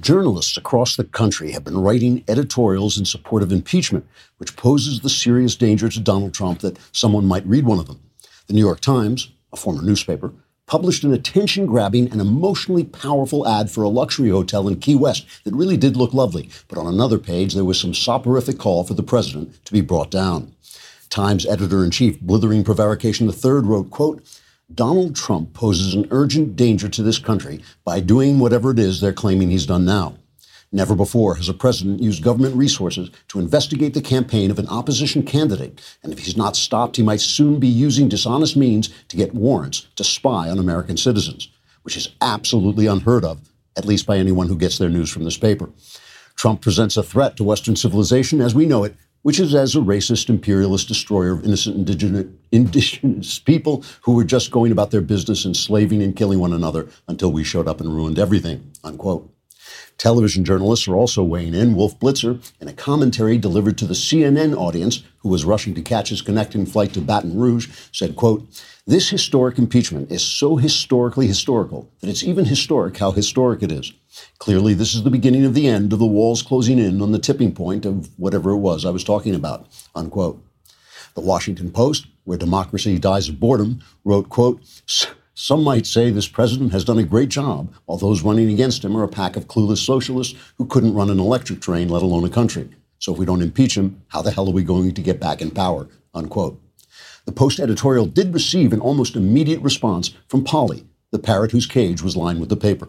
Journalists across the country have been writing editorials in support of impeachment, which poses the serious danger to Donald Trump that someone might read one of them. The New York Times, a former newspaper, published an attention grabbing and emotionally powerful ad for a luxury hotel in Key West that really did look lovely. But on another page, there was some soporific call for the president to be brought down. Times editor in chief Blithering Prevarication III wrote, quote, Donald Trump poses an urgent danger to this country by doing whatever it is they're claiming he's done now. Never before has a president used government resources to investigate the campaign of an opposition candidate, and if he's not stopped, he might soon be using dishonest means to get warrants to spy on American citizens, which is absolutely unheard of, at least by anyone who gets their news from this paper. Trump presents a threat to Western civilization as we know it which is as a racist, imperialist destroyer of innocent indigenous, indigenous people who were just going about their business enslaving and killing one another until we showed up and ruined everything, unquote. Television journalists are also weighing in. Wolf Blitzer, in a commentary delivered to the CNN audience, who was rushing to catch his connecting flight to Baton Rouge, said, quote, This historic impeachment is so historically historical that it's even historic how historic it is. Clearly, this is the beginning of the end of the walls closing in on the tipping point of whatever it was I was talking about, unquote. The Washington Post, where democracy dies of boredom, wrote, quote, some might say this president has done a great job, while those running against him are a pack of clueless socialists who couldn't run an electric train, let alone a country. So if we don't impeach him, how the hell are we going to get back in power? Unquote. The Post editorial did receive an almost immediate response from Polly, the parrot whose cage was lined with the paper.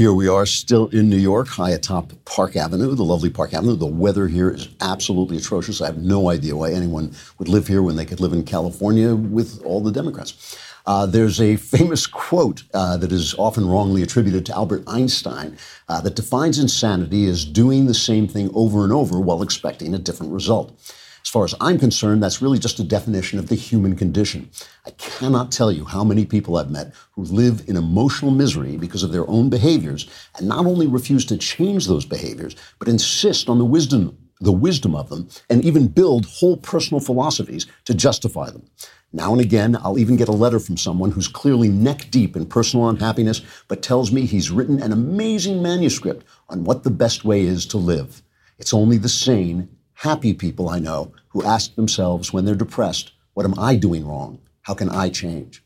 Here we are still in New York, high atop Park Avenue, the lovely Park Avenue. The weather here is absolutely atrocious. I have no idea why anyone would live here when they could live in California with all the Democrats. Uh, there's a famous quote uh, that is often wrongly attributed to Albert Einstein uh, that defines insanity as doing the same thing over and over while expecting a different result. As far as I'm concerned, that's really just a definition of the human condition. I cannot tell you how many people I've met who live in emotional misery because of their own behaviors and not only refuse to change those behaviors, but insist on the wisdom, the wisdom of them and even build whole personal philosophies to justify them. Now and again, I'll even get a letter from someone who's clearly neck deep in personal unhappiness, but tells me he's written an amazing manuscript on what the best way is to live. It's only the sane happy people I know who ask themselves when they're depressed, what am I doing wrong? How can I change?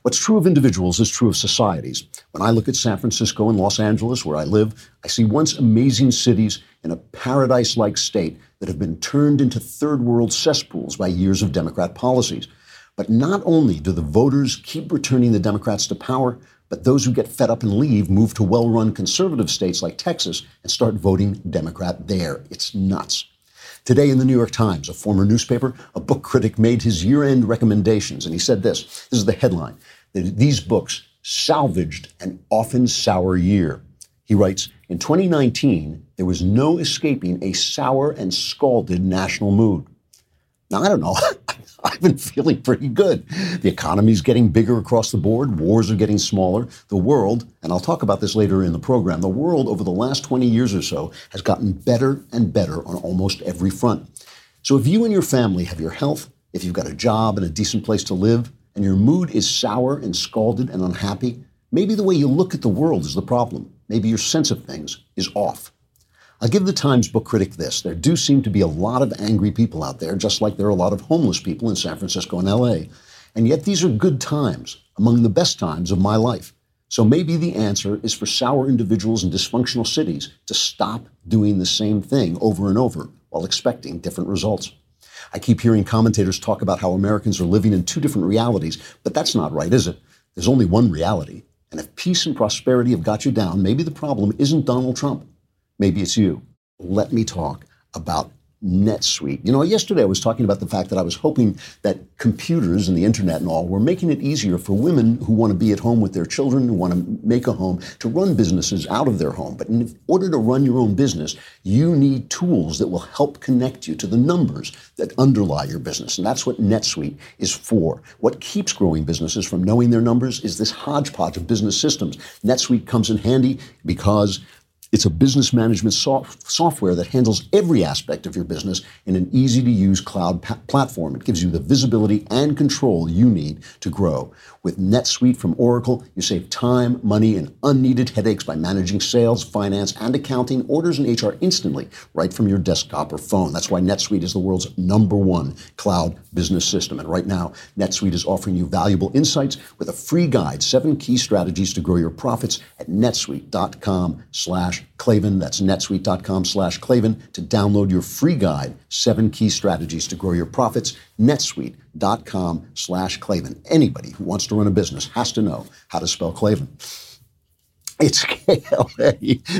What's true of individuals is true of societies. When I look at San Francisco and Los Angeles, where I live, I see once amazing cities in a paradise like state that have been turned into third world cesspools by years of Democrat policies. But not only do the voters keep returning the Democrats to power, but those who get fed up and leave move to well run conservative states like Texas and start voting Democrat there. It's nuts. Today in the New York Times, a former newspaper, a book critic made his year end recommendations, and he said this this is the headline these books salvaged an often sour year. He writes In 2019, there was no escaping a sour and scalded national mood. Now, I don't know. I've been feeling pretty good. The economy's getting bigger across the board. Wars are getting smaller. The world, and I'll talk about this later in the program, the world over the last 20 years or so has gotten better and better on almost every front. So if you and your family have your health, if you've got a job and a decent place to live, and your mood is sour and scalded and unhappy, maybe the way you look at the world is the problem. Maybe your sense of things is off. I'll give the Times book critic this. There do seem to be a lot of angry people out there, just like there are a lot of homeless people in San Francisco and LA. And yet these are good times, among the best times of my life. So maybe the answer is for sour individuals in dysfunctional cities to stop doing the same thing over and over while expecting different results. I keep hearing commentators talk about how Americans are living in two different realities, but that's not right, is it? There's only one reality. And if peace and prosperity have got you down, maybe the problem isn't Donald Trump. Maybe it's you. Let me talk about NetSuite. You know, yesterday I was talking about the fact that I was hoping that computers and the internet and all were making it easier for women who want to be at home with their children, who want to make a home, to run businesses out of their home. But in order to run your own business, you need tools that will help connect you to the numbers that underlie your business. And that's what NetSuite is for. What keeps growing businesses from knowing their numbers is this hodgepodge of business systems. NetSuite comes in handy because it's a business management software that handles every aspect of your business in an easy to use cloud pa- platform. It gives you the visibility and control you need to grow. With NetSuite from Oracle, you save time, money, and unneeded headaches by managing sales, finance, and accounting, orders, and HR instantly right from your desktop or phone. That's why NetSuite is the world's number one cloud business system. And right now, NetSuite is offering you valuable insights with a free guide, seven key strategies to grow your profits at netsuite.com slash slash Klavan. That's netsuite.com slash Klavan to download your free guide, Seven Key Strategies to Grow Your Profits. netsuite.com slash Klavan. Anybody who wants to run a business has to know how to spell Klavan. It's K L A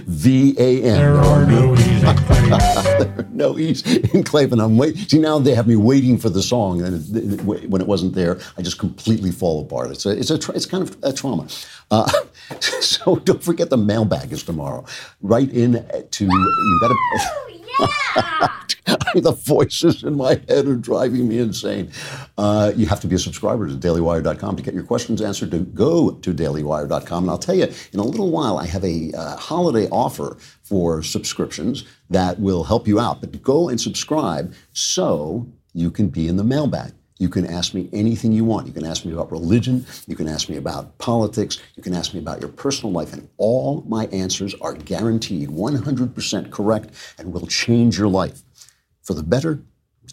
V A N. There are no E's in Klavan. there are no E's in Klavan. I'm wait. See now they have me waiting for the song, and when it wasn't there, I just completely fall apart. It's a, it's a, it's kind of a trauma. Uh, so don't forget the mailbag is tomorrow. Write in to you got to. The voices in my head are driving me insane. Uh, you have to be a subscriber to dailywire.com to get your questions answered. To go to dailywire.com, and I'll tell you in a little while. I have a uh, holiday offer for subscriptions that will help you out. But go and subscribe so you can be in the mailbag. You can ask me anything you want. You can ask me about religion. You can ask me about politics. You can ask me about your personal life. And all my answers are guaranteed 100% correct and will change your life. For the better,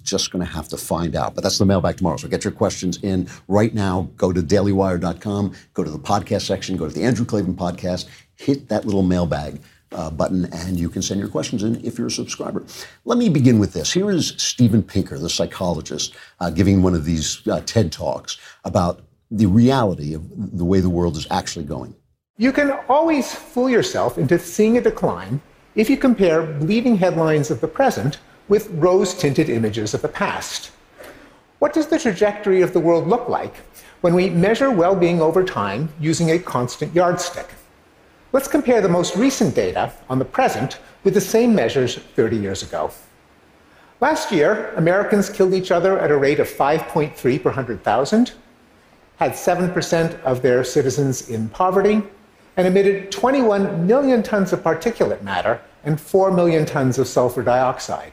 just going to have to find out. But that's the mailbag tomorrow. So get your questions in right now. Go to dailywire.com, go to the podcast section, go to the Andrew Klavan podcast, hit that little mailbag uh, button, and you can send your questions in if you're a subscriber. Let me begin with this. Here is Steven Pinker, the psychologist, uh, giving one of these uh, TED Talks about the reality of the way the world is actually going. You can always fool yourself into seeing a decline if you compare bleeding headlines of the present with rose tinted images of the past. What does the trajectory of the world look like when we measure well being over time using a constant yardstick? Let's compare the most recent data on the present with the same measures 30 years ago. Last year, Americans killed each other at a rate of 5.3 per 100,000, had 7% of their citizens in poverty, and emitted 21 million tons of particulate matter and 4 million tons of sulfur dioxide.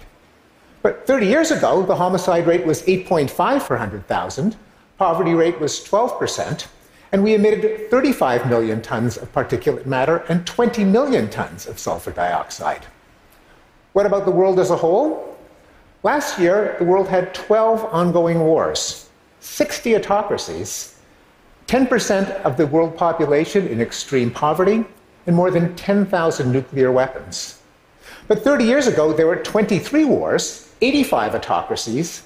But 30 years ago, the homicide rate was 8.5 per 100,000, poverty rate was 12%, and we emitted 35 million tons of particulate matter and 20 million tons of sulfur dioxide. What about the world as a whole? Last year, the world had 12 ongoing wars, 60 autocracies, 10% of the world population in extreme poverty, and more than 10,000 nuclear weapons. But 30 years ago, there were 23 wars, 85 autocracies,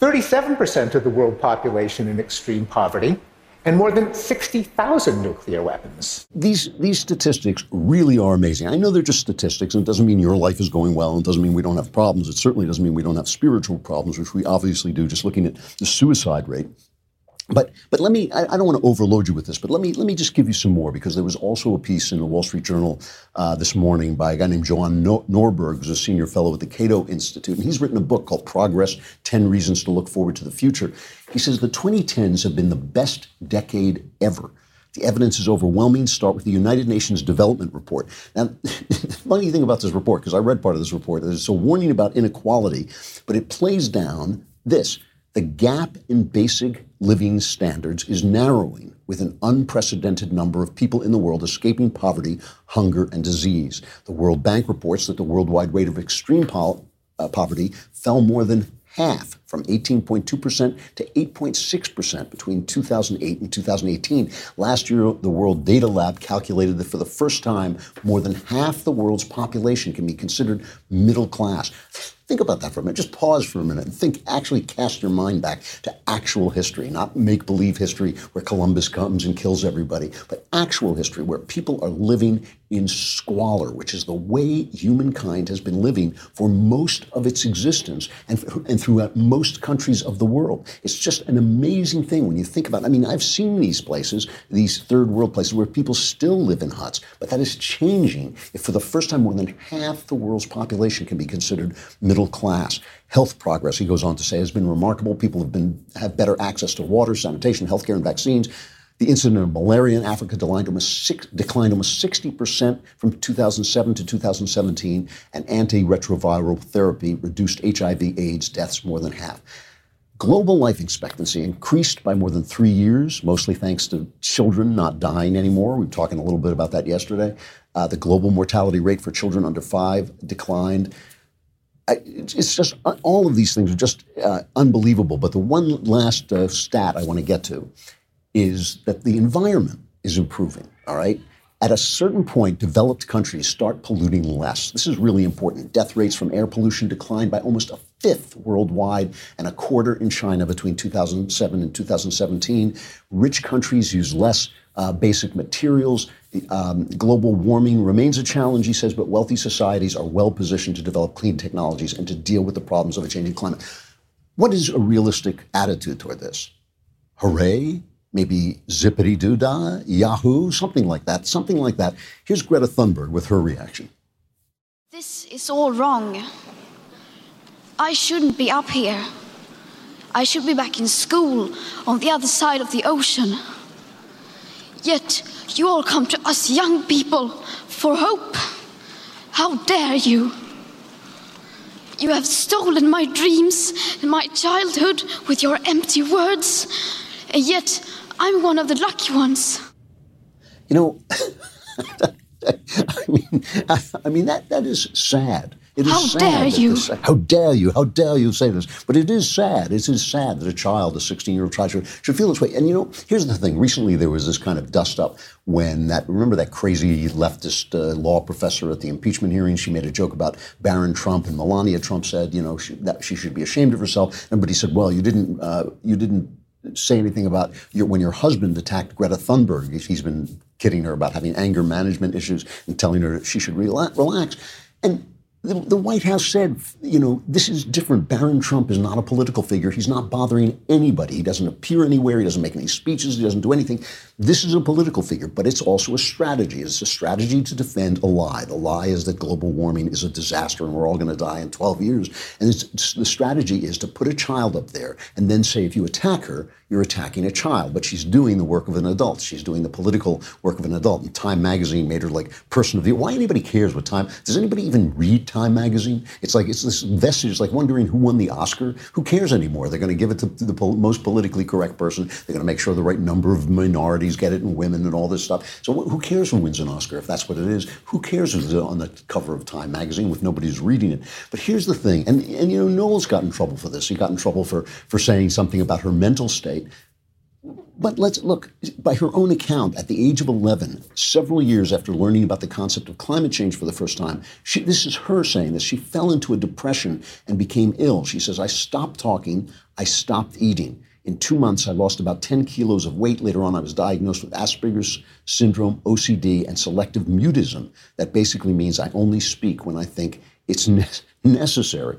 37% of the world population in extreme poverty, and more than 60,000 nuclear weapons. These, these statistics really are amazing. I know they're just statistics, and it doesn't mean your life is going well, and it doesn't mean we don't have problems. It certainly doesn't mean we don't have spiritual problems, which we obviously do, just looking at the suicide rate. But but let me I, I, don't want to overload you with this, but let me let me just give you some more because there was also a piece in the Wall Street Journal uh, this morning by a guy named Johan Norberg, who's a senior fellow at the Cato Institute, and he's written a book called Progress: Ten Reasons to Look Forward to the Future. He says the 2010s have been the best decade ever. The evidence is overwhelming. Start with the United Nations Development Report. Now, the funny thing about this report, because I read part of this report, is it's a warning about inequality, but it plays down this the gap in basic living standards is narrowing, with an unprecedented number of people in the world escaping poverty, hunger, and disease. The World Bank reports that the worldwide rate of extreme po- uh, poverty fell more than half from 18.2% to 8.6% between 2008 and 2018. Last year, the World Data Lab calculated that for the first time, more than half the world's population can be considered middle class. Think about that for a minute. Just pause for a minute and think, actually cast your mind back to actual history, not make believe history where Columbus comes and kills everybody, but actual history where people are living in squalor, which is the way humankind has been living for most of its existence and, and throughout most countries of the world. It's just an amazing thing when you think about it. I mean, I've seen these places, these third world places where people still live in huts, but that is changing if for the first time more than half the world's population can be considered middle class. Health progress, he goes on to say, has been remarkable. People have been have better access to water, sanitation, healthcare, and vaccines. The incidence of malaria in Africa declined almost, six, declined almost 60% from 2007 to 2017, and antiretroviral therapy reduced HIV AIDS deaths more than half. Global life expectancy increased by more than three years, mostly thanks to children not dying anymore. We were talking a little bit about that yesterday. Uh, the global mortality rate for children under five declined. It's just uh, all of these things are just uh, unbelievable. But the one last uh, stat I want to get to is that the environment is improving, all right? At a certain point, developed countries start polluting less. This is really important. Death rates from air pollution declined by almost a fifth worldwide and a quarter in China between 2007 and 2017. Rich countries use less uh, basic materials. Um, global warming remains a challenge, he says, but wealthy societies are well positioned to develop clean technologies and to deal with the problems of a changing climate. What is a realistic attitude toward this? Hooray? maybe zippity doo dah, Yahoo, something like that, something like that. Here's Greta Thunberg with her reaction. This is all wrong. I shouldn't be up here. I should be back in school on the other side of the ocean. Yet you all come to us young people for hope. How dare you? You have stolen my dreams and my childhood with your empty words, and yet I'm one of the lucky ones. You know, I mean, I, mean that that is sad. It is how sad dare you? This, how dare you? How dare you say this? But it is sad. It is sad that a child, a 16-year-old child, should, should feel this way. And you know, here's the thing. Recently, there was this kind of dust up when that. Remember that crazy leftist uh, law professor at the impeachment hearing? She made a joke about Barron Trump, and Melania Trump said, you know, she, that she should be ashamed of herself. Everybody said, well, you didn't, uh, you didn't say anything about your, when your husband attacked Greta Thunberg. He's been kidding her about having anger management issues and telling her she should relax. And the, the, White House said, you know, this is different. Barron Trump is not a political figure. He's not bothering anybody. He doesn't appear anywhere. He doesn't make any speeches. He doesn't do anything. This is a political figure, but it's also a strategy. It's a strategy to defend a lie. The lie is that global warming is a disaster and we're all going to die in 12 years. And the strategy is to put a child up there and then say, if you attack her, you're attacking a child. But she's doing the work of an adult. She's doing the political work of an adult. And Time magazine made her like person of the. Why anybody cares what Time? Does anybody even read Time magazine? It's like it's this vestige, it's like wondering who won the Oscar. Who cares anymore? They're going to give it to the most politically correct person. They're going to make sure the right number of minorities get it and women and all this stuff. So who cares who wins an Oscar if that's what it is? Who cares who's on the cover of Time magazine with nobody's reading it? But here's the thing, and and you know Knowles got in trouble for this. He got in trouble for for saying something about her mental state but let's look, by her own account, at the age of 11, several years after learning about the concept of climate change for the first time, she, this is her saying this. She fell into a depression and became ill. She says, I stopped talking, I stopped eating. In two months, I lost about 10 kilos of weight. Later on, I was diagnosed with Asperger's syndrome, OCD, and selective mutism. That basically means I only speak when I think it's ne- necessary.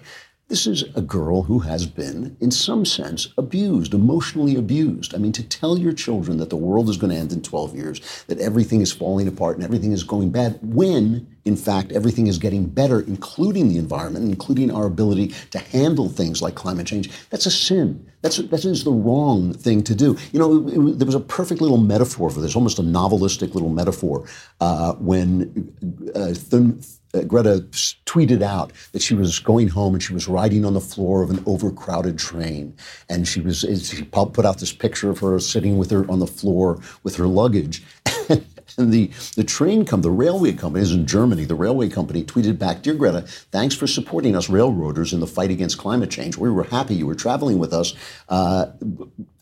This is a girl who has been, in some sense, abused, emotionally abused. I mean, to tell your children that the world is going to end in 12 years, that everything is falling apart and everything is going bad, when, in fact, everything is getting better, including the environment, including our ability to handle things like climate change, that's a sin. That's, that is the wrong thing to do. You know, it, it, there was a perfect little metaphor for this, almost a novelistic little metaphor, uh, when uh, uh, Greta tweeted out that she was going home and she was riding on the floor of an overcrowded train, and she was she put out this picture of her sitting with her on the floor with her luggage. And the, the train company, the railway companies in Germany, the railway company tweeted back, Dear Greta, thanks for supporting us railroaders in the fight against climate change. We were happy you were traveling with us. Uh,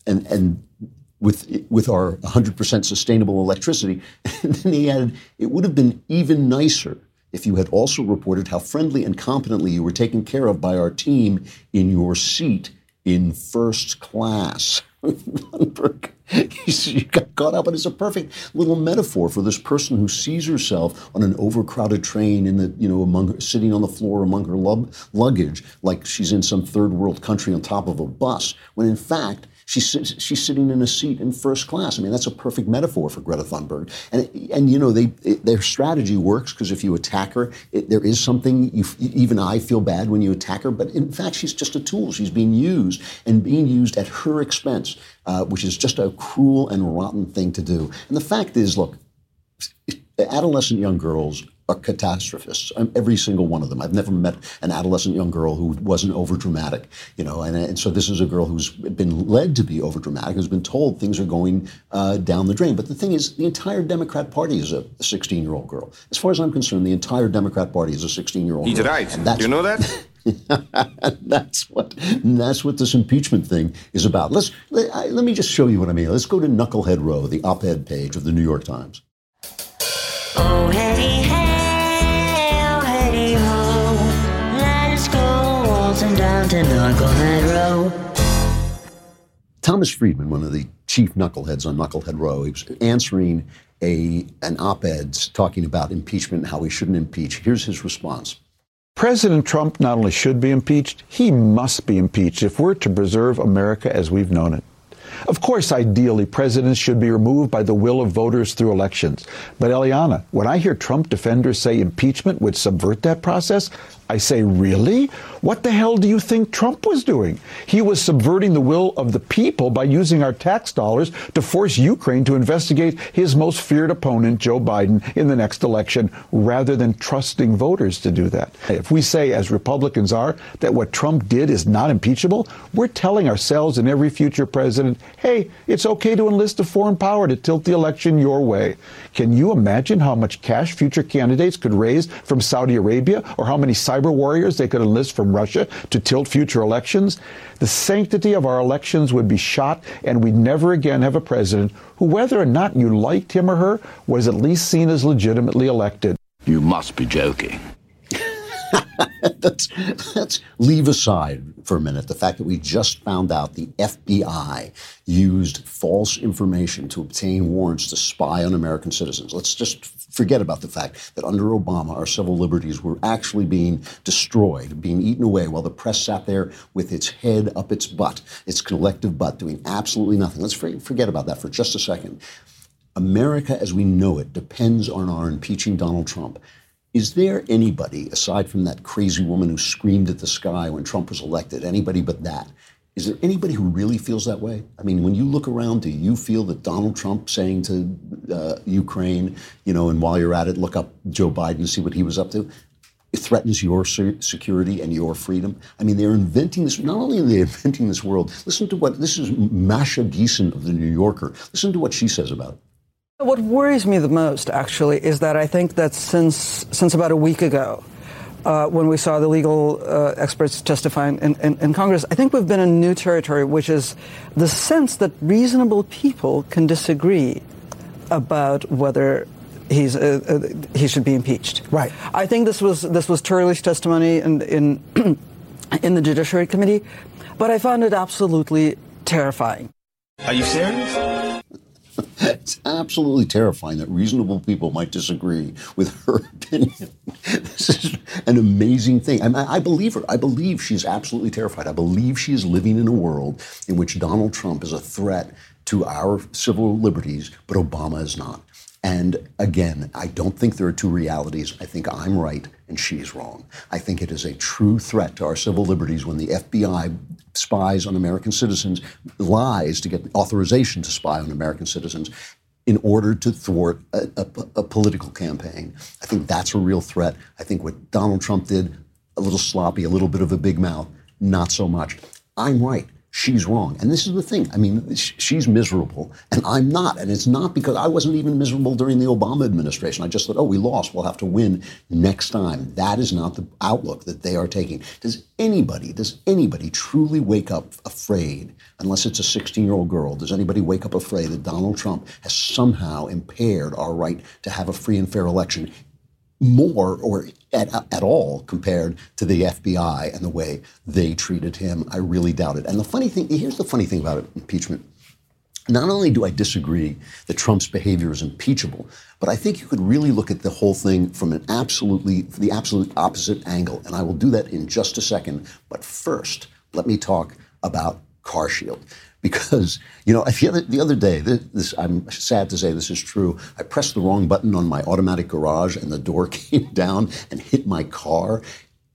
and, and with with our 100% sustainable electricity. And then he added, it would have been even nicer if you had also reported how friendly and competently you were taken care of by our team in your seat in first class. You got caught up, and it's a perfect little metaphor for this person who sees herself on an overcrowded train in the, you know, among sitting on the floor among her luggage, like she's in some third world country on top of a bus, when in fact She's, she's sitting in a seat in first class. I mean, that's a perfect metaphor for Greta Thunberg. And, and you know, they, it, their strategy works because if you attack her, it, there is something, you, even I feel bad when you attack her, but in fact, she's just a tool. She's being used and being used at her expense, uh, which is just a cruel and rotten thing to do. And the fact is, look, adolescent young girls are catastrophists. I'm, every single one of them. I've never met an adolescent young girl who wasn't overdramatic, you know. And, and so this is a girl who's been led to be overdramatic, who's been told things are going uh, down the drain. But the thing is, the entire Democrat Party is a 16 year old girl. As far as I'm concerned, the entire Democrat Party is a 16 year old. He's girl. right. Do you know that. that's what that's what this impeachment thing is about. Let's let, I, let me just show you what I mean. Let's go to Knucklehead Row, the op-ed page of the New York Times. Oh, hey, hey. Down to Knucklehead Row. Thomas Friedman, one of the chief knuckleheads on Knucklehead Row, he was answering a, an op ed talking about impeachment and how we shouldn't impeach. Here's his response. President Trump not only should be impeached, he must be impeached if we're to preserve America as we've known it. Of course, ideally, presidents should be removed by the will of voters through elections. But Eliana, when I hear Trump defenders say impeachment would subvert that process, I say, really? What the hell do you think Trump was doing? He was subverting the will of the people by using our tax dollars to force Ukraine to investigate his most feared opponent, Joe Biden, in the next election, rather than trusting voters to do that. If we say, as Republicans are, that what Trump did is not impeachable, we're telling ourselves and every future president, hey, it's okay to enlist a foreign power to tilt the election your way. Can you imagine how much cash future candidates could raise from Saudi Arabia or how many cyber warriors they could enlist from Russia to tilt future elections, the sanctity of our elections would be shot, and we'd never again have a president who, whether or not you liked him or her, was at least seen as legitimately elected. You must be joking. let's, let's leave aside for a minute the fact that we just found out the FBI used false information to obtain warrants to spy on American citizens. Let's just forget about the fact that under Obama, our civil liberties were actually being destroyed, being eaten away, while the press sat there with its head up its butt, its collective butt, doing absolutely nothing. Let's forget about that for just a second. America as we know it depends on our impeaching Donald Trump. Is there anybody, aside from that crazy woman who screamed at the sky when Trump was elected, anybody but that? Is there anybody who really feels that way? I mean, when you look around, do you feel that Donald Trump saying to uh, Ukraine, you know, and while you're at it, look up Joe Biden, and see what he was up to? It threatens your security and your freedom. I mean, they're inventing this. Not only are they inventing this world, listen to what this is Masha Gessen of the New Yorker. Listen to what she says about it. What worries me the most, actually, is that I think that since since about a week ago, uh, when we saw the legal uh, experts testifying in, in, in, Congress, I think we've been in new territory, which is the sense that reasonable people can disagree about whether he's uh, uh he should be impeached. Right. I think this was this was Turley's testimony in in, in the Judiciary Committee, but I found it absolutely terrifying. Are you serious? It's absolutely terrifying that reasonable people might disagree with her opinion. this is an amazing thing. I, I believe her. I believe she's absolutely terrified. I believe she is living in a world in which Donald Trump is a threat to our civil liberties, but Obama is not. And again, I don't think there are two realities. I think I'm right and she's wrong. I think it is a true threat to our civil liberties when the FBI spies on American citizens, lies to get authorization to spy on American citizens in order to thwart a, a, a, political campaign. I think that's a real threat. I think what Donald Trump did, a little sloppy, a little bit of a big mouth, not so much. I'm right. She's wrong. And this is the thing. I mean, she's miserable, and I'm not. And it's not because I wasn't even miserable during the Obama administration. I just thought, oh, we lost. We'll have to win next time. That is not the outlook that they are taking. Does anybody, does anybody truly wake up afraid, unless it's a 16 year old girl, does anybody wake up afraid that Donald Trump has somehow impaired our right to have a free and fair election? More or at, at all compared to the FBI and the way they treated him. I really doubt it. And the funny thing, here's the funny thing about impeachment. Not only do I disagree that Trump's behavior is impeachable, but I think you could really look at the whole thing from an absolutely the absolute opposite angle, and I will do that in just a second. But first, let me talk about CarShield because you know the other, the other day this, this, i'm sad to say this is true i pressed the wrong button on my automatic garage and the door came down and hit my car.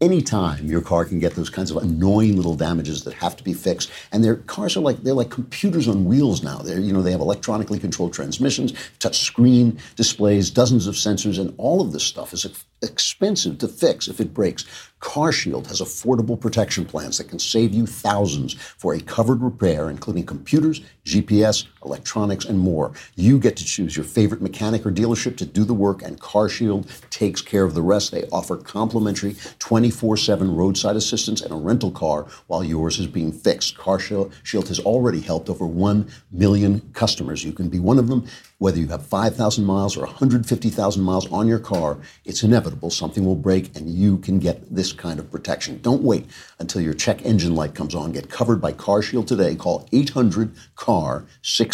Anytime your car can get those kinds of annoying little damages that have to be fixed and their cars are like they're like computers on wheels now. They're you know they have electronically controlled transmissions touch screen displays dozens of sensors and all of this stuff is expensive to fix if it breaks CarShield has affordable protection plans that can save you thousands for a covered repair, including computers, GPS, electronics, and more. You get to choose your favorite mechanic or dealership to do the work, and CarShield takes care of the rest. They offer complimentary 24 7 roadside assistance and a rental car while yours is being fixed. CarShield has already helped over 1 million customers. You can be one of them. Whether you have 5,000 miles or 150,000 miles on your car, it's inevitable something will break and you can get this kind of protection. Don't wait until your check engine light comes on. Get covered by CarShield today. Call 800 CAR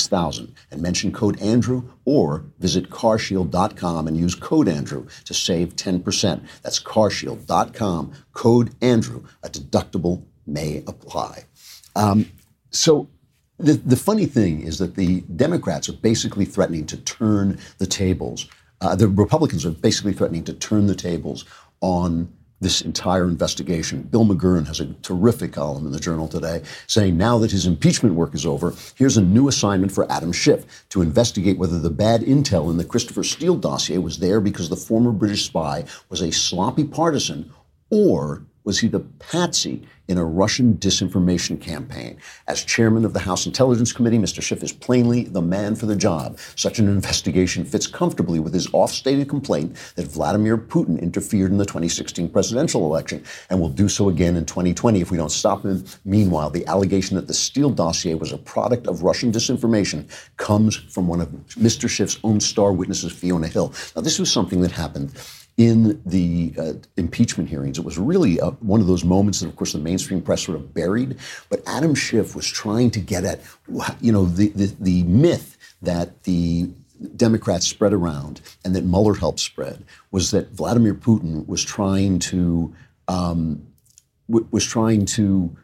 6000 and mention code Andrew or visit carshield.com and use code Andrew to save 10%. That's carshield.com, code Andrew. A deductible may apply. Um, so the, the funny thing is that the Democrats are basically threatening to turn the tables. Uh, the Republicans are basically threatening to turn the tables on this entire investigation. Bill McGurn has a terrific column in the Journal today saying now that his impeachment work is over, here's a new assignment for Adam Schiff to investigate whether the bad intel in the Christopher Steele dossier was there because the former British spy was a sloppy partisan or was he the patsy in a Russian disinformation campaign? As chairman of the House Intelligence Committee, Mr. Schiff is plainly the man for the job. Such an investigation fits comfortably with his off-stated complaint that Vladimir Putin interfered in the 2016 presidential election and will do so again in 2020 if we don't stop him. Meanwhile, the allegation that the Steele dossier was a product of Russian disinformation comes from one of Mr. Schiff's own star witnesses, Fiona Hill. Now, this was something that happened in the uh, impeachment hearings. It was really uh, one of those moments that, of course, the mainstream press sort of buried. But Adam Schiff was trying to get at, you know, the, the, the myth that the Democrats spread around and that Mueller helped spread was that Vladimir Putin was trying to um, w- was trying to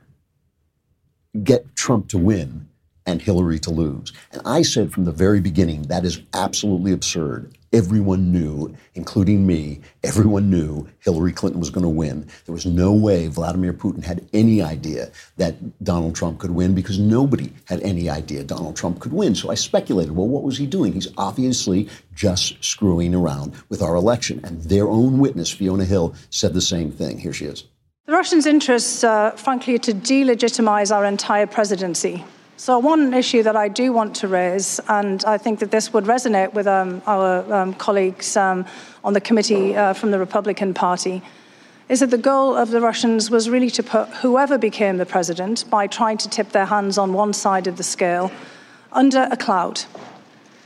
get Trump to win and Hillary to lose. And I said from the very beginning that is absolutely absurd everyone knew, including me, everyone knew Hillary Clinton was going to win. There was no way Vladimir Putin had any idea that Donald Trump could win because nobody had any idea Donald Trump could win. So I speculated, well, what was he doing? He's obviously just screwing around with our election. And their own witness, Fiona Hill, said the same thing. Here she is. The Russians' interests, uh, frankly, are to delegitimize our entire presidency. So, one issue that I do want to raise, and I think that this would resonate with um, our um, colleagues um, on the committee uh, from the Republican Party, is that the goal of the Russians was really to put whoever became the president by trying to tip their hands on one side of the scale under a cloud.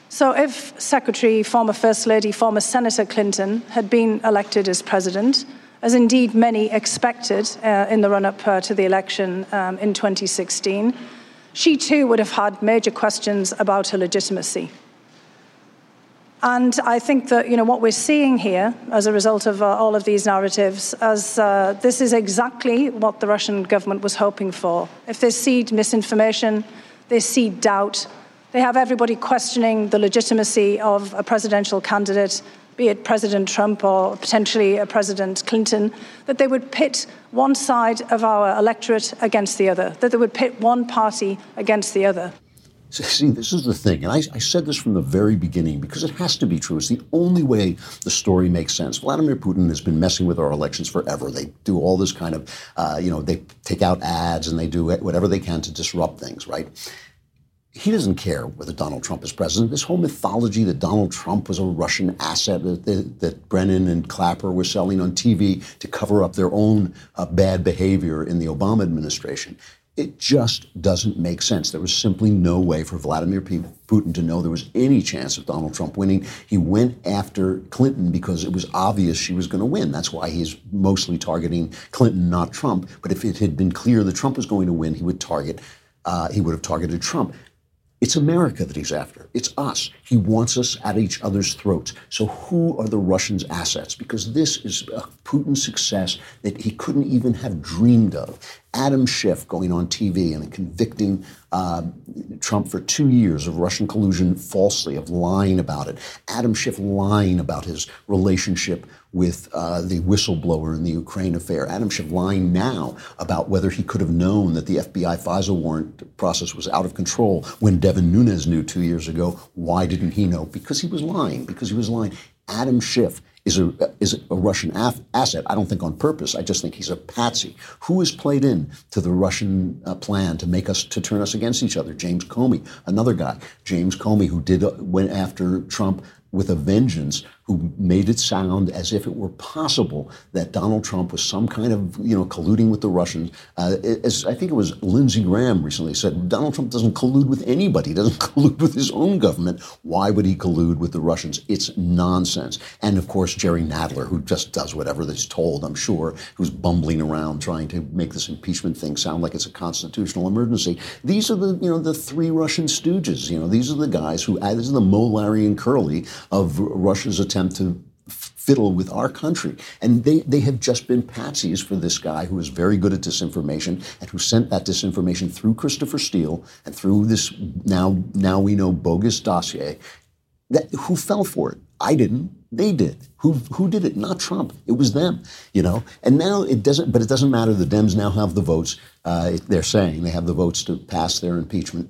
So, if Secretary, former First Lady, former Senator Clinton had been elected as president, as indeed many expected uh, in the run up uh, to the election um, in 2016, she too would have had major questions about her legitimacy. And I think that you know what we're seeing here, as a result of uh, all of these narratives, as uh, this is exactly what the Russian government was hoping for. If they seed misinformation, they seed doubt. They have everybody questioning the legitimacy of a presidential candidate be it President Trump or potentially a President Clinton, that they would pit one side of our electorate against the other, that they would pit one party against the other. See, this is the thing, and I, I, said this from the very beginning because it has to be true. It's the only way the story makes sense. Vladimir Putin has been messing with our elections forever. They do all this kind of, uh, you know, they take out ads and they do whatever they can to disrupt things, right? He doesn't care whether Donald Trump is president. This whole mythology that Donald Trump was a Russian asset that, that, that Brennan and Clapper were selling on TV to cover up their own uh, bad behavior in the Obama administration it just doesn't make sense. There was simply no way for Vladimir Putin to know there was any chance of Donald Trump winning. He went after Clinton because it was obvious she was going to win. That's why he's mostly targeting Clinton, not Trump. But if it had been clear that Trump was going to win, he would target. Uh, he would have targeted Trump. It's America that he's after. It's us. He wants us at each other's throats. So who are the Russians' assets? Because this is a Putin success that he couldn't even have dreamed of. Adam Schiff going on TV and convicting uh, Trump for two years of Russian collusion falsely, of lying about it. Adam Schiff lying about his relationship with uh, the whistleblower in the Ukraine affair. Adam Schiff lying now about whether he could have known that the FBI FISA warrant process was out of control when Devin Nunes knew two years ago. Why didn't he know? Because he was lying. Because he was lying. Adam Schiff is a is a Russian af- asset. I don't think on purpose. I just think he's a patsy. Who has played in to the Russian uh, plan to make us to turn us against each other? James Comey, another guy. James Comey, who did uh, went after Trump with a vengeance who made it sound as if it were possible that Donald Trump was some kind of, you know, colluding with the Russians. Uh, as I think it was Lindsey Graham recently said, Donald Trump doesn't collude with anybody. He doesn't collude with his own government. Why would he collude with the Russians? It's nonsense. And of course, Jerry Nadler, who just does whatever he's told, I'm sure, who's bumbling around trying to make this impeachment thing sound like it's a constitutional emergency. These are the, you know, the three Russian stooges. You know, these are the guys who, uh, this is the and Curly of Russia's attempt to fiddle with our country. And they, they have just been patsies for this guy who is very good at disinformation and who sent that disinformation through Christopher Steele and through this now, now we know bogus dossier. That, who fell for it? I didn't. They did. Who who did it? Not Trump. It was them. You know. And now it doesn't. But it doesn't matter. The Dems now have the votes. Uh, they're saying they have the votes to pass their impeachment.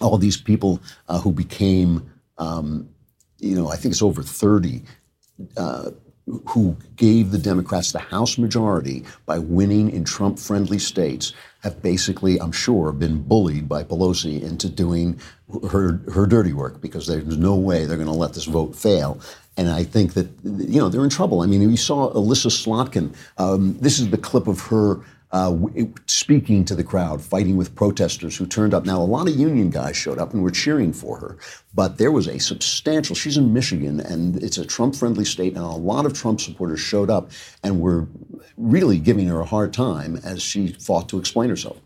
All these people uh, who became um, you know, I think it's over 30, uh, who gave the Democrats the House majority by winning in Trump friendly states have basically, I'm sure, been bullied by Pelosi into doing her, her dirty work because there's no way they're going to let this vote fail. And I think that, you know, they're in trouble. I mean, we saw Elissa Slotkin. Um, this is the clip of her uh, speaking to the crowd, fighting with protesters who turned up. Now, a lot of union guys showed up and were cheering for her, but there was a substantial, she's in Michigan, and it's a Trump friendly state, and a lot of Trump supporters showed up and were really giving her a hard time as she fought to explain herself.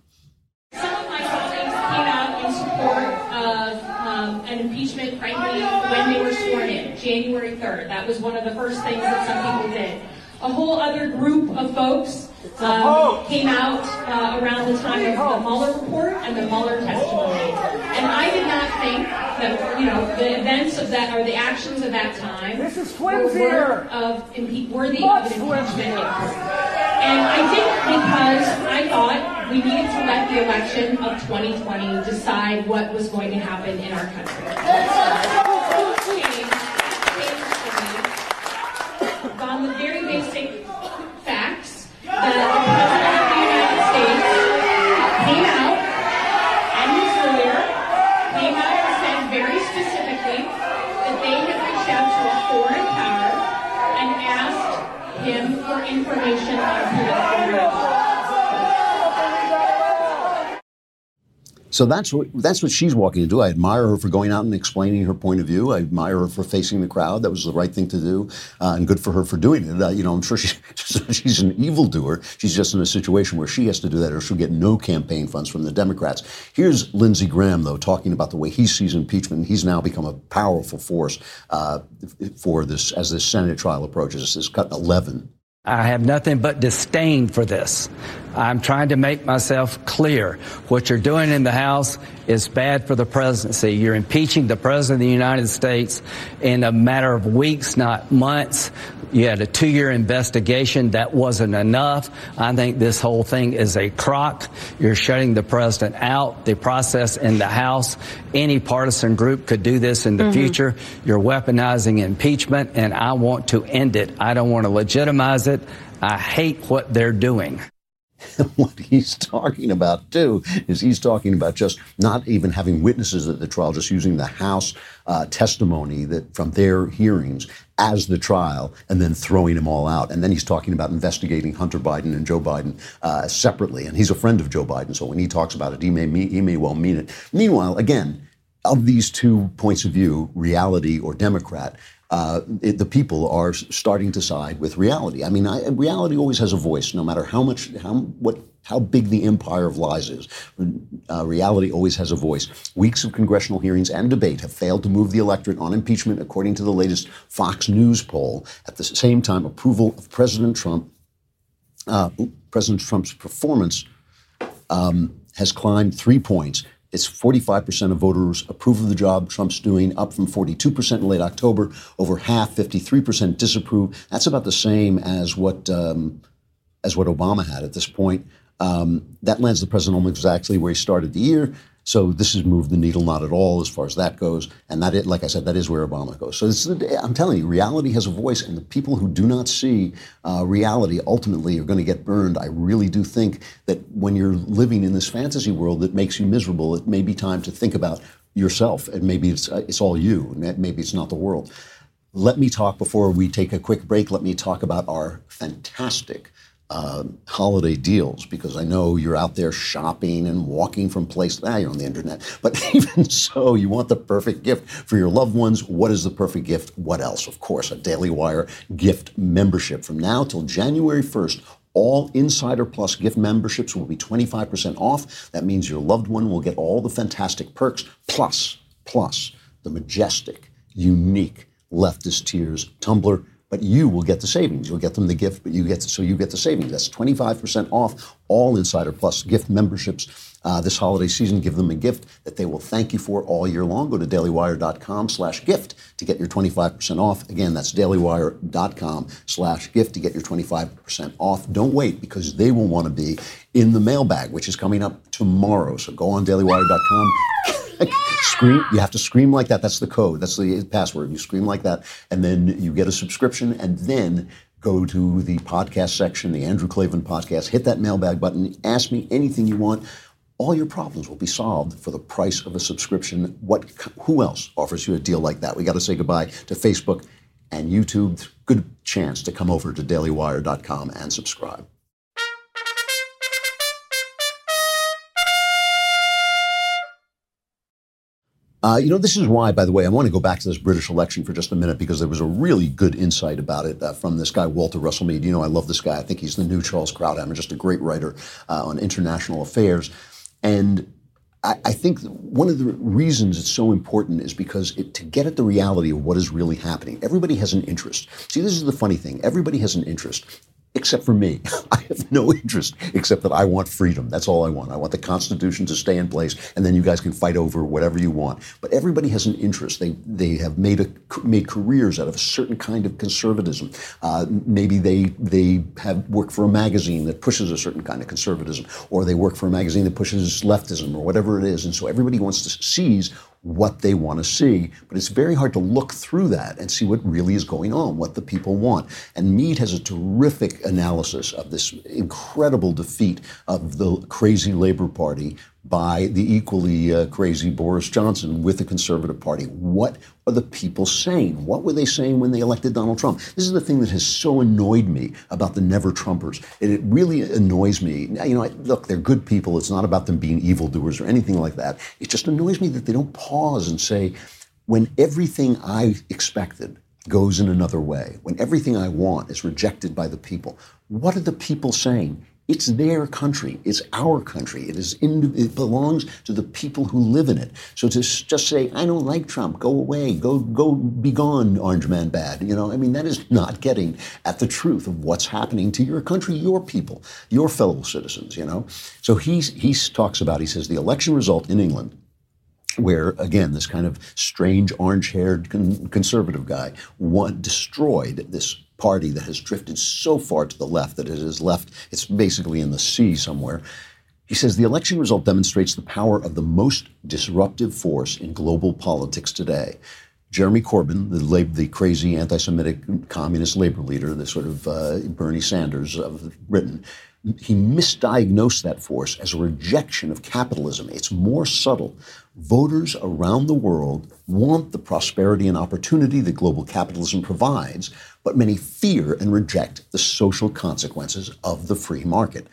Some of my colleagues came out in support of um, an impeachment, frankly, when they were sworn in, January 3rd. That was one of the first things that some people did. A whole other group of folks um, came out uh, around the time of the Mueller report and the Mueller testimony. And I did not think that, you know, the events of that or the actions of that time this is were of impe- worthy Much of an impeachment. And I think because I thought we needed to let the election of 2020 decide what was going to happen in our country. So that's what that's what she's walking into. I admire her for going out and explaining her point of view. I admire her for facing the crowd. That was the right thing to do, uh, and good for her for doing it. Uh, you know, I'm sure she, she's an evildoer. She's just in a situation where she has to do that, or she'll get no campaign funds from the Democrats. Here's Lindsey Graham, though, talking about the way he sees impeachment. He's now become a powerful force uh, for this as this Senate trial approaches. This cut 11 I have nothing but disdain for this. I'm trying to make myself clear. What you're doing in the House is bad for the presidency. You're impeaching the President of the United States in a matter of weeks, not months. You had a two year investigation. That wasn't enough. I think this whole thing is a crock. You're shutting the president out. The process in the House, any partisan group could do this in the mm-hmm. future. You're weaponizing impeachment, and I want to end it. I don't want to legitimize it. I hate what they're doing. what he's talking about too is he's talking about just not even having witnesses at the trial, just using the House uh, testimony that from their hearings as the trial, and then throwing them all out. And then he's talking about investigating Hunter Biden and Joe Biden uh, separately. And he's a friend of Joe Biden, so when he talks about it, he may he may well mean it. Meanwhile, again. Of these two points of view, reality or Democrat, uh, it, the people are starting to side with reality. I mean, I, reality always has a voice, no matter how much, how what, how big the empire of lies is. Uh, reality always has a voice. Weeks of congressional hearings and debate have failed to move the electorate on impeachment, according to the latest Fox News poll. At the same time, approval of President Trump, uh, President Trump's performance um, has climbed three points it's 45% of voters approve of the job Trump's doing, up from 42% in late October. Over half, 53% disapprove. That's about the same as what um, as what Obama had at this point. Um, that lands the president almost exactly where he started the year. So this has moved the needle not at all as far as that goes, and that, it, like I said, that is where Obama goes. So is, I'm telling you, reality has a voice, and the people who do not see uh, reality ultimately are going to get burned. I really do think that when you're living in this fantasy world that makes you miserable, it may be time to think about yourself, and maybe it's uh, it's all you, and maybe it's not the world. Let me talk before we take a quick break. Let me talk about our fantastic uh, holiday deals because I know you're out there shopping and walking from place. Ah, you're on the internet. But even so, you want the perfect gift for your loved ones. What is the perfect gift? What else? Of course, a Daily Wire gift membership. From now till January 1st, all Insider Plus gift memberships will be 25% off. That means your loved one will get all the fantastic perks, plus, plus the majestic, unique leftist tears tumbler but you will get the savings. You'll get them the gift, but you get so you get the savings. That's 25% off all Insider Plus gift memberships uh, this holiday season. Give them a gift that they will thank you for all year long. Go to dailywire.com slash gift to get your 25% off. Again, that's dailywire.com slash gift to get your 25% off. Don't wait because they will want to be in the mailbag, which is coming up tomorrow. So go on dailywire.com scream. You have to scream like that. That's the code. That's the password. You scream like that, and then you get a subscription, and then go to the podcast section, the Andrew Klavan podcast. Hit that mailbag button. Ask me anything you want. All your problems will be solved for the price of a subscription. What? Who else offers you a deal like that? We got to say goodbye to Facebook and YouTube. Good chance to come over to dailywire.com and subscribe. Uh, you know, this is why, by the way, I want to go back to this British election for just a minute because there was a really good insight about it uh, from this guy, Walter Russell Mead. You know, I love this guy. I think he's the new Charles Krauthammer, just a great writer uh, on international affairs. And I, I, think one of the reasons it's so important is because it, to get at the reality of what is really happening, everybody has an interest. See, this is the funny thing everybody has an interest except for me. I have no interest except that I want freedom. That's all I want. I want the Constitution to stay in place, and then you guys can fight over whatever you want. But everybody has an interest. They they have made a made careers out of a certain kind of conservatism. Uh, maybe they they have worked for a magazine that pushes a certain kind of conservatism, or they work for a magazine that pushes leftism, or whatever it is. And so everybody wants to seize what they want to see. But it's very hard to look through that and see what really is going on, what the people want. And Mead has a terrific analysis of this incredible defeat of the crazy Labour Party by the equally uh, crazy Boris Johnson with the Conservative Party. What are the people saying? What were they saying when they elected Donald Trump? This is the thing that has so annoyed me about the never Trumpers. And it really annoys me. You know, look, they're good people. It's not about them being evildoers or anything like that. It just annoys me that they don't pause and say, when everything I expected goes in another way, when everything I want is rejected by the people, what are the people saying? It's their country. It's our country. It is. In, it belongs to the people who live in it. So to just say, "I don't like Trump. Go away. Go go be gone, Orange Man bad." You know, I mean, that is not getting at the truth of what's happening to your country, your people, your fellow citizens. You know. So he's he talks about. He says the election result in England where again this kind of strange orange-haired con- conservative guy won, destroyed this party that has drifted so far to the left that it has left it's basically in the sea somewhere he says the election result demonstrates the power of the most disruptive force in global politics today Jeremy Corbyn, the, lab, the crazy anti-Semitic communist labor leader, the sort of uh, Bernie Sanders of Britain, he misdiagnosed that force as a rejection of capitalism. It's more subtle. Voters around the world want the prosperity and opportunity that global capitalism provides, but many fear and reject the social consequences of the free market.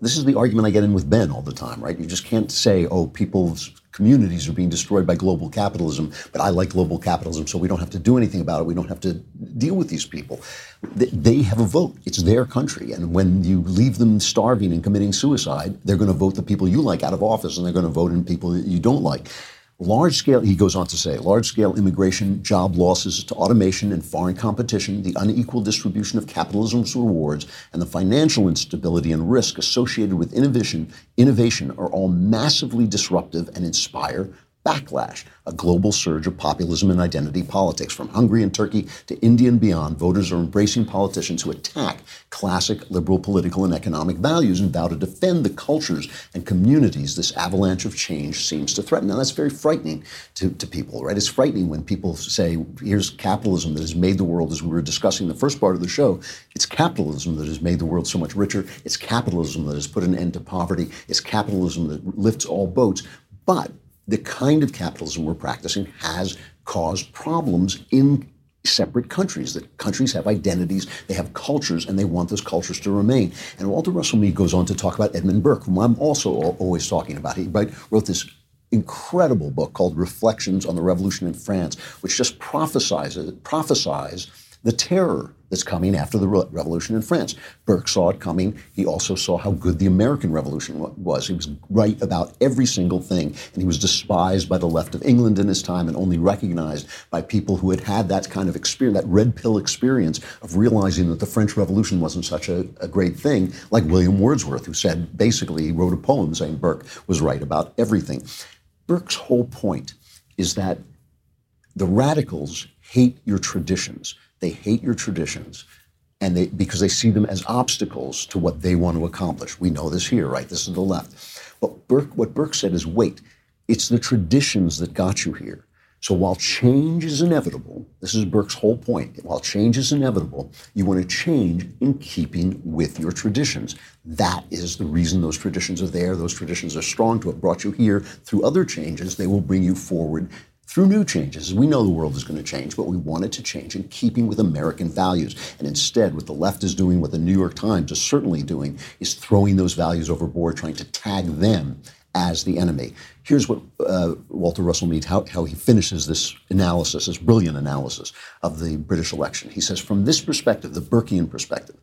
This is the argument I get in with Ben all the time, right? You just can't say, oh, people's communities are being destroyed by global capitalism, but I like global capitalism, so we don't have to do anything about it. We don't have to deal with these people. They have a vote. It's their country. And when you leave them starving and committing suicide, they're going to vote the people you like out of office, and they're going to vote in people that you don't like. Large scale, he goes on to say, large scale immigration, job losses to automation and foreign competition, the unequal distribution of capitalism's rewards, and the financial instability and risk associated with innovation, innovation are all massively disruptive and inspire backlash, a global surge of populism and identity politics. From Hungary and Turkey to India and beyond, voters are embracing politicians who attack classic liberal political and economic values and vow to defend the cultures and communities this avalanche of change seems to threaten. Now, that's very frightening to, to people, right? It's frightening when people say, here's capitalism that has made the world, as we were discussing the first part of the show, it's capitalism that has made the world so much richer. It's capitalism that has put an end to poverty. It's capitalism that lifts all boats. But the kind of capitalism we're practicing has caused problems in separate countries. That countries have identities, they have cultures, and they want those cultures to remain. And Walter Russell Mead goes on to talk about Edmund Burke, whom I'm also always talking about. He wrote this incredible book called Reflections on the Revolution in France, which just prophesies, prophesies the terror that's coming after the re- revolution in France. Burke saw it coming. He also saw how good the American Revolution was. He was right about every single thing, and he was despised by the left of England in his time and only recognized by people who had had that kind of experience, that red pill experience of realizing that the French Revolution wasn't such a, a great thing, like William Wordsworth, who said basically, he wrote a poem saying Burke was right about everything. Burke's whole point is that the radicals hate your traditions. They hate your traditions and they because they see them as obstacles to what they want to accomplish. We know this here, right? This is the left. But Burke, what Burke said is wait, it's the traditions that got you here. So while change is inevitable, this is Burke's whole point. While change is inevitable, you want to change in keeping with your traditions. That is the reason those traditions are there. Those traditions are strong to have brought you here. Through other changes, they will bring you forward through new changes. We know the world is going to change, but we want it to change in keeping with American values. And instead, what the left is doing, what the New York Times is certainly doing, is throwing those values overboard, trying to tag them as the enemy. Here's what uh, Walter Russell Mead, how, how he finishes this analysis, this brilliant analysis of the British election. He says, from this perspective, the Burkean perspective,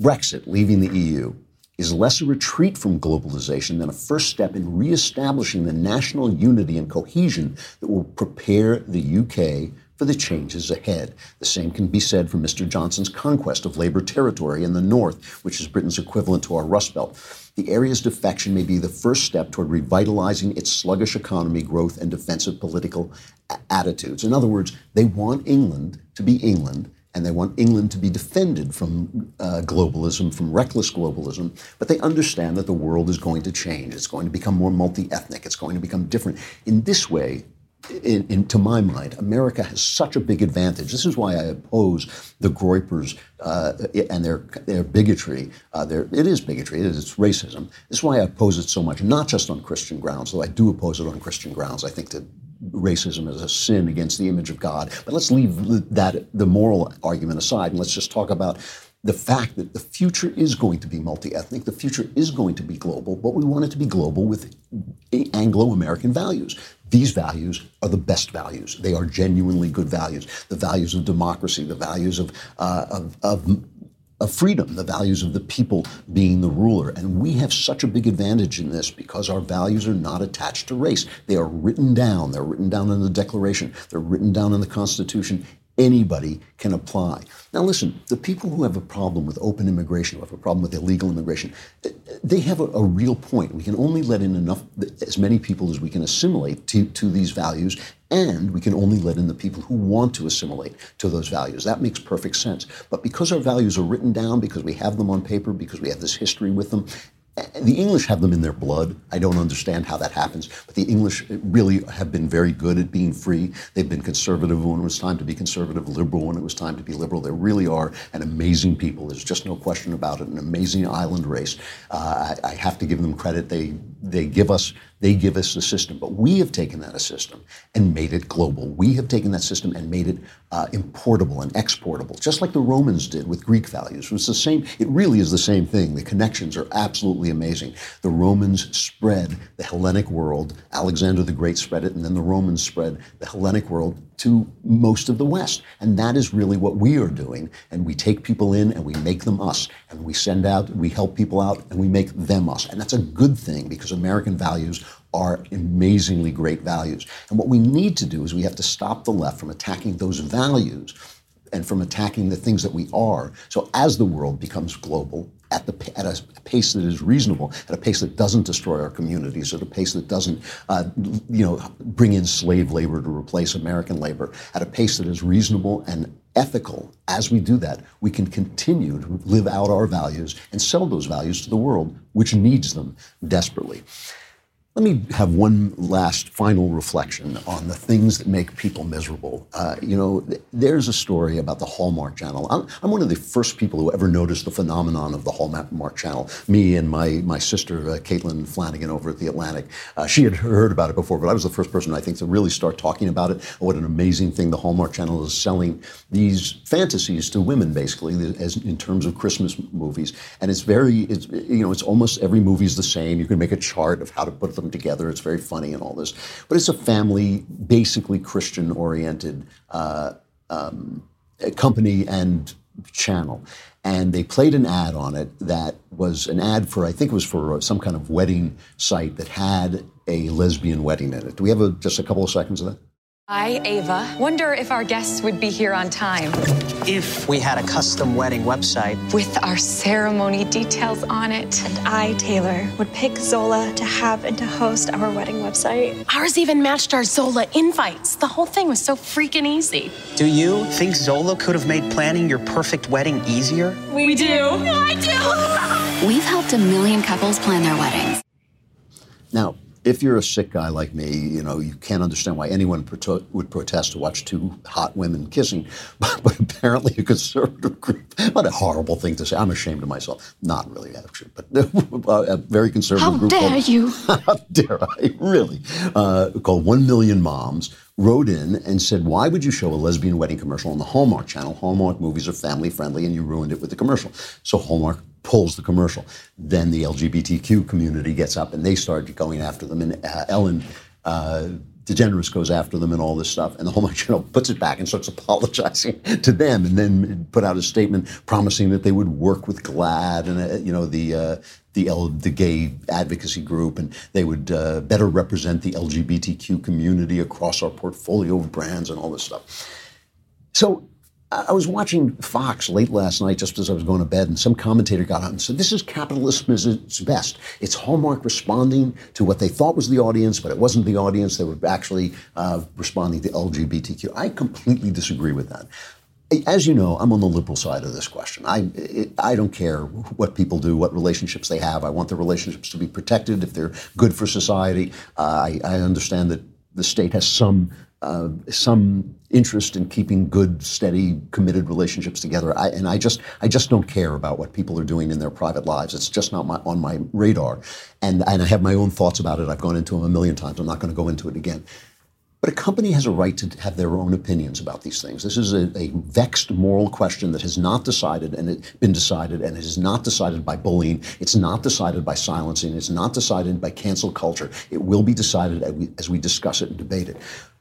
Brexit, leaving the EU, is less a retreat from globalization than a first step in reestablishing the national unity and cohesion that will prepare the UK for the changes ahead. The same can be said for Mr. Johnson's conquest of Labour territory in the north, which is Britain's equivalent to our Rust Belt. The area's defection may be the first step toward revitalizing its sluggish economy growth and defensive political attitudes. In other words, they want England to be England and they want England to be defended from uh, globalism, from reckless globalism. But they understand that the world is going to change. It's going to become more multi ethnic. It's going to become different. In this way, in, in, to my mind, America has such a big advantage. This is why I oppose the Groypers uh, and their their bigotry. Uh, their, it is bigotry. It is it's racism. This is why I oppose it so much, not just on Christian grounds, though I do oppose it on Christian grounds. I think that racism is a sin against the image of God. But let's leave that the moral argument aside and let's just talk about the fact that the future is going to be multi-ethnic, the future is going to be global, but we want it to be global with Anglo-American values. These values are the best values. They are genuinely good values. The values of democracy, the values of, uh, of, of of freedom, the values of the people being the ruler. And we have such a big advantage in this because our values are not attached to race. They are written down. They're written down in the Declaration. They're written down in the Constitution. Anybody can apply. Now, listen, the people who have a problem with open immigration, who have a problem with illegal immigration, they have a, a real point. We can only let in enough, as many people as we can assimilate to, to these values, and we can only let in the people who want to assimilate to those values. That makes perfect sense. But because our values are written down, because we have them on paper, because we have this history with them, the English have them in their blood. I don't understand how that happens, but the English really have been very good at being free. They've been conservative when it was time to be conservative, liberal when it was time to be liberal. They really are an amazing people. There's just no question about it. An amazing island race. Uh, I, I have to give them credit. They they give us they give us the system, but we have taken that system and made it global. We have taken that system and made it uh, importable and exportable, just like the Romans did with Greek values. It was the same. It really is the same thing. The connections are absolutely amazing. The Romans spread the Hellenic world. Alexander the Great spread it, and then the Romans spread the Hellenic world to most of the West. And that is really what we are doing. And we take people in and we make them us. And we send out, we help people out, and we make them us. And that's a good thing because American values are amazingly great values. And what we need to do is we have to stop the left from attacking those values and from attacking the things that we are. So as the world becomes global, at, the, at a pace that is reasonable, at a pace that doesn't destroy our communities, at a pace that doesn't, uh, you know, bring in slave labor to replace American labor, at a pace that is reasonable and ethical. As we do that, we can continue to live out our values and sell those values to the world, which needs them desperately. Let me have one last final reflection on the things that make people miserable. Uh, you know, th- there's a story about the Hallmark Channel. I'm, I'm, one of the first people who ever noticed the phenomenon of the Hallmark Channel. Me and my, my sister, uh, Caitlin Flanagan, over at The Atlantic. Uh, she had heard about it before, but I was the first person, I think, to really start talking about it. What an amazing thing the Hallmark Channel is selling these fantasies to women, basically, as in terms of Christmas movies. And it's very, it's, you know, it's almost every movie is the same. You can make a chart of how to put them them together. It's very funny and all this. But it's a family, basically Christian oriented uh, um, company and channel. And they played an ad on it that was an ad for, I think it was for some kind of wedding site that had a lesbian wedding in it. Do we have a, just a couple of seconds of that? Hi, Ava. Wonder if our guests would be here on time. If we had a custom wedding website with our ceremony details on it. And I, Taylor, would pick Zola to have and to host our wedding website. Ours even matched our Zola invites. The whole thing was so freaking easy. Do you think Zola could have made planning your perfect wedding easier? We, we do. do. I do. We've helped a million couples plan their weddings. Now, if you're a sick guy like me, you know, you can't understand why anyone proto- would protest to watch two hot women kissing. But, but, apparently, a conservative group, what a horrible thing to say. I'm ashamed of myself. Not really, actually, but a very conservative How group. dare called, you? How dare I, really? Uh, called One Million Moms wrote in and said, Why would you show a lesbian wedding commercial on the Hallmark channel? Hallmark movies are family friendly, and you ruined it with the commercial. So Hallmark pulls the commercial. Then the LGBTQ community gets up and they start going after them. And uh, Ellen uh, DeGeneres goes after them and all this stuff. And the Hallmark Channel puts it back and starts apologizing to them, and then put out a statement promising that they would work with GLAAD and uh, you know the. Uh, the, L, the gay advocacy group, and they would uh, better represent the LGBTQ community across our portfolio of brands and all this stuff. So I was watching Fox late last night just as I was going to bed, and some commentator got out and said, This is capitalism at its best. It's Hallmark responding to what they thought was the audience, but it wasn't the audience. They were actually uh, responding to LGBTQ. I completely disagree with that. As you know, I'm on the liberal side of this question. I, I don't care what people do, what relationships they have. I want the relationships to be protected if they're good for society. Uh, I, I understand that the state has some uh, some interest in keeping good, steady, committed relationships together. I, and I just, I just don't care about what people are doing in their private lives. It's just not my, on my radar. And, and I have my own thoughts about it. I've gone into them a million times. I'm not going to go into it again. But a company has a right to have their own opinions about these things. This is a, a vexed moral question that has not decided and it, been decided, and it is not decided by bullying. It's not decided by silencing. It's not decided by cancel culture. It will be decided as we, as we discuss it and debate it.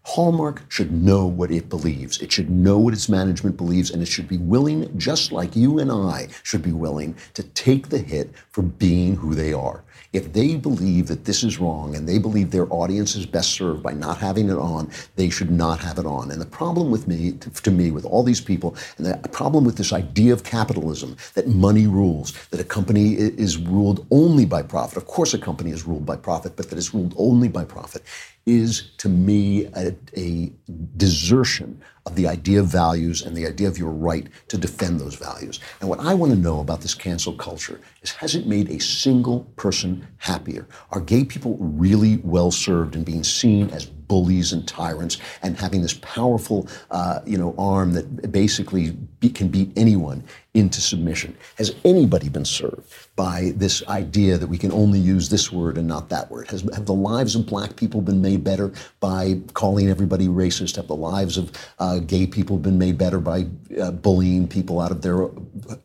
Hallmark should know what it believes. It should know what its management believes, and it should be willing, just like you and I should be willing, to take the hit for being who they are. If they believe that this is wrong and they believe their audience is best served by not having it on, they should not have it on. And the problem with me, to, me, with all these people, and the problem with this idea of capitalism, that money rules, that a company is ruled only by profit. Of course, a company is ruled by profit, but that it's ruled only by profit is to me a, a, desertion of the idea of values and the idea of your right to defend those values. And what I want to know about this cancel culture is has it made a single person happier? Are gay people really well served in being seen as bullies and tyrants and having this powerful, uh, you know, arm that basically be, can beat anyone into submission. Has anybody been served by this idea that we can only use this word and not that word? Has, have the lives of black people been made better by calling everybody racist? Have the lives of uh, gay people been made better by uh, bullying people out of their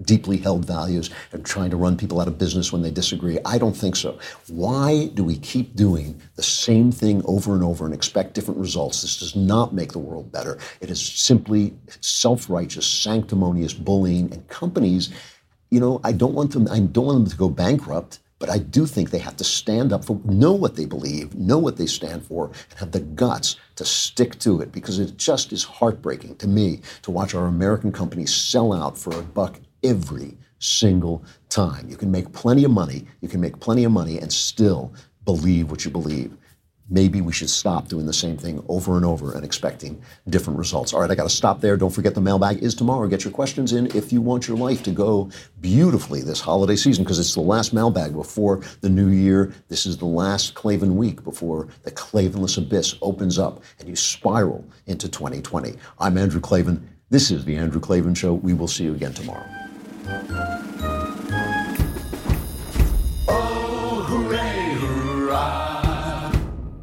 deeply held values and trying to run people out of business when they disagree? I don't think so. Why do we keep doing the same thing over and over and expect different results? This does not make the world better. It is simply self-righteous, sanctimonious bullying and companies, you know, I don't want them, I don't want them to go bankrupt, but I do think they have to stand up for, know what they believe, know what they stand for, and have the guts to stick to it because it just is heartbreaking to me to watch our American companies sell out for a buck every single time. You can make plenty of money, you can make plenty of money and still believe what you believe maybe we should stop doing the same thing over and over and expecting different results. All right, I got to stop there. Don't forget the mailbag is tomorrow. Get your questions in if you want your life to go beautifully this holiday season because it's the last mailbag before the new year. This is the last Klavan week before the Klavanless abyss opens up and you spiral into 2020. I'm Andrew Klavan. This is the Andrew Klavan Show. We will see you again tomorrow.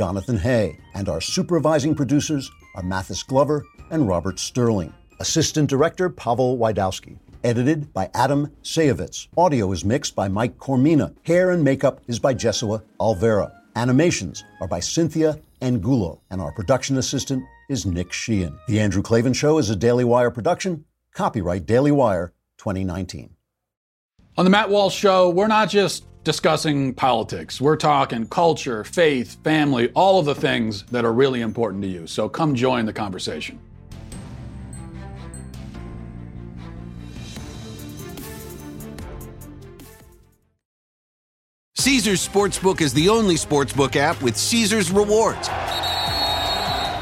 Jonathan Hay, and our supervising producers are Mathis Glover and Robert Sterling. Assistant Director Pavel Wydowski. Edited by Adam Sayevitz. Audio is mixed by Mike Coromina. Hair and makeup is by Jesua Alvera. Animations are by Cynthia Angulo. And our production assistant is Nick Sheehan. The Andrew Klavan Show is a Daily Wire production. Copyright Daily Wire 2019. On the Matt Walsh Show, we're not just discussing politics. We're talking culture, faith, family, all of the things that are really important to you. So come join the conversation. Caesars Sportsbook is the only sportsbook app with Caesars rewards.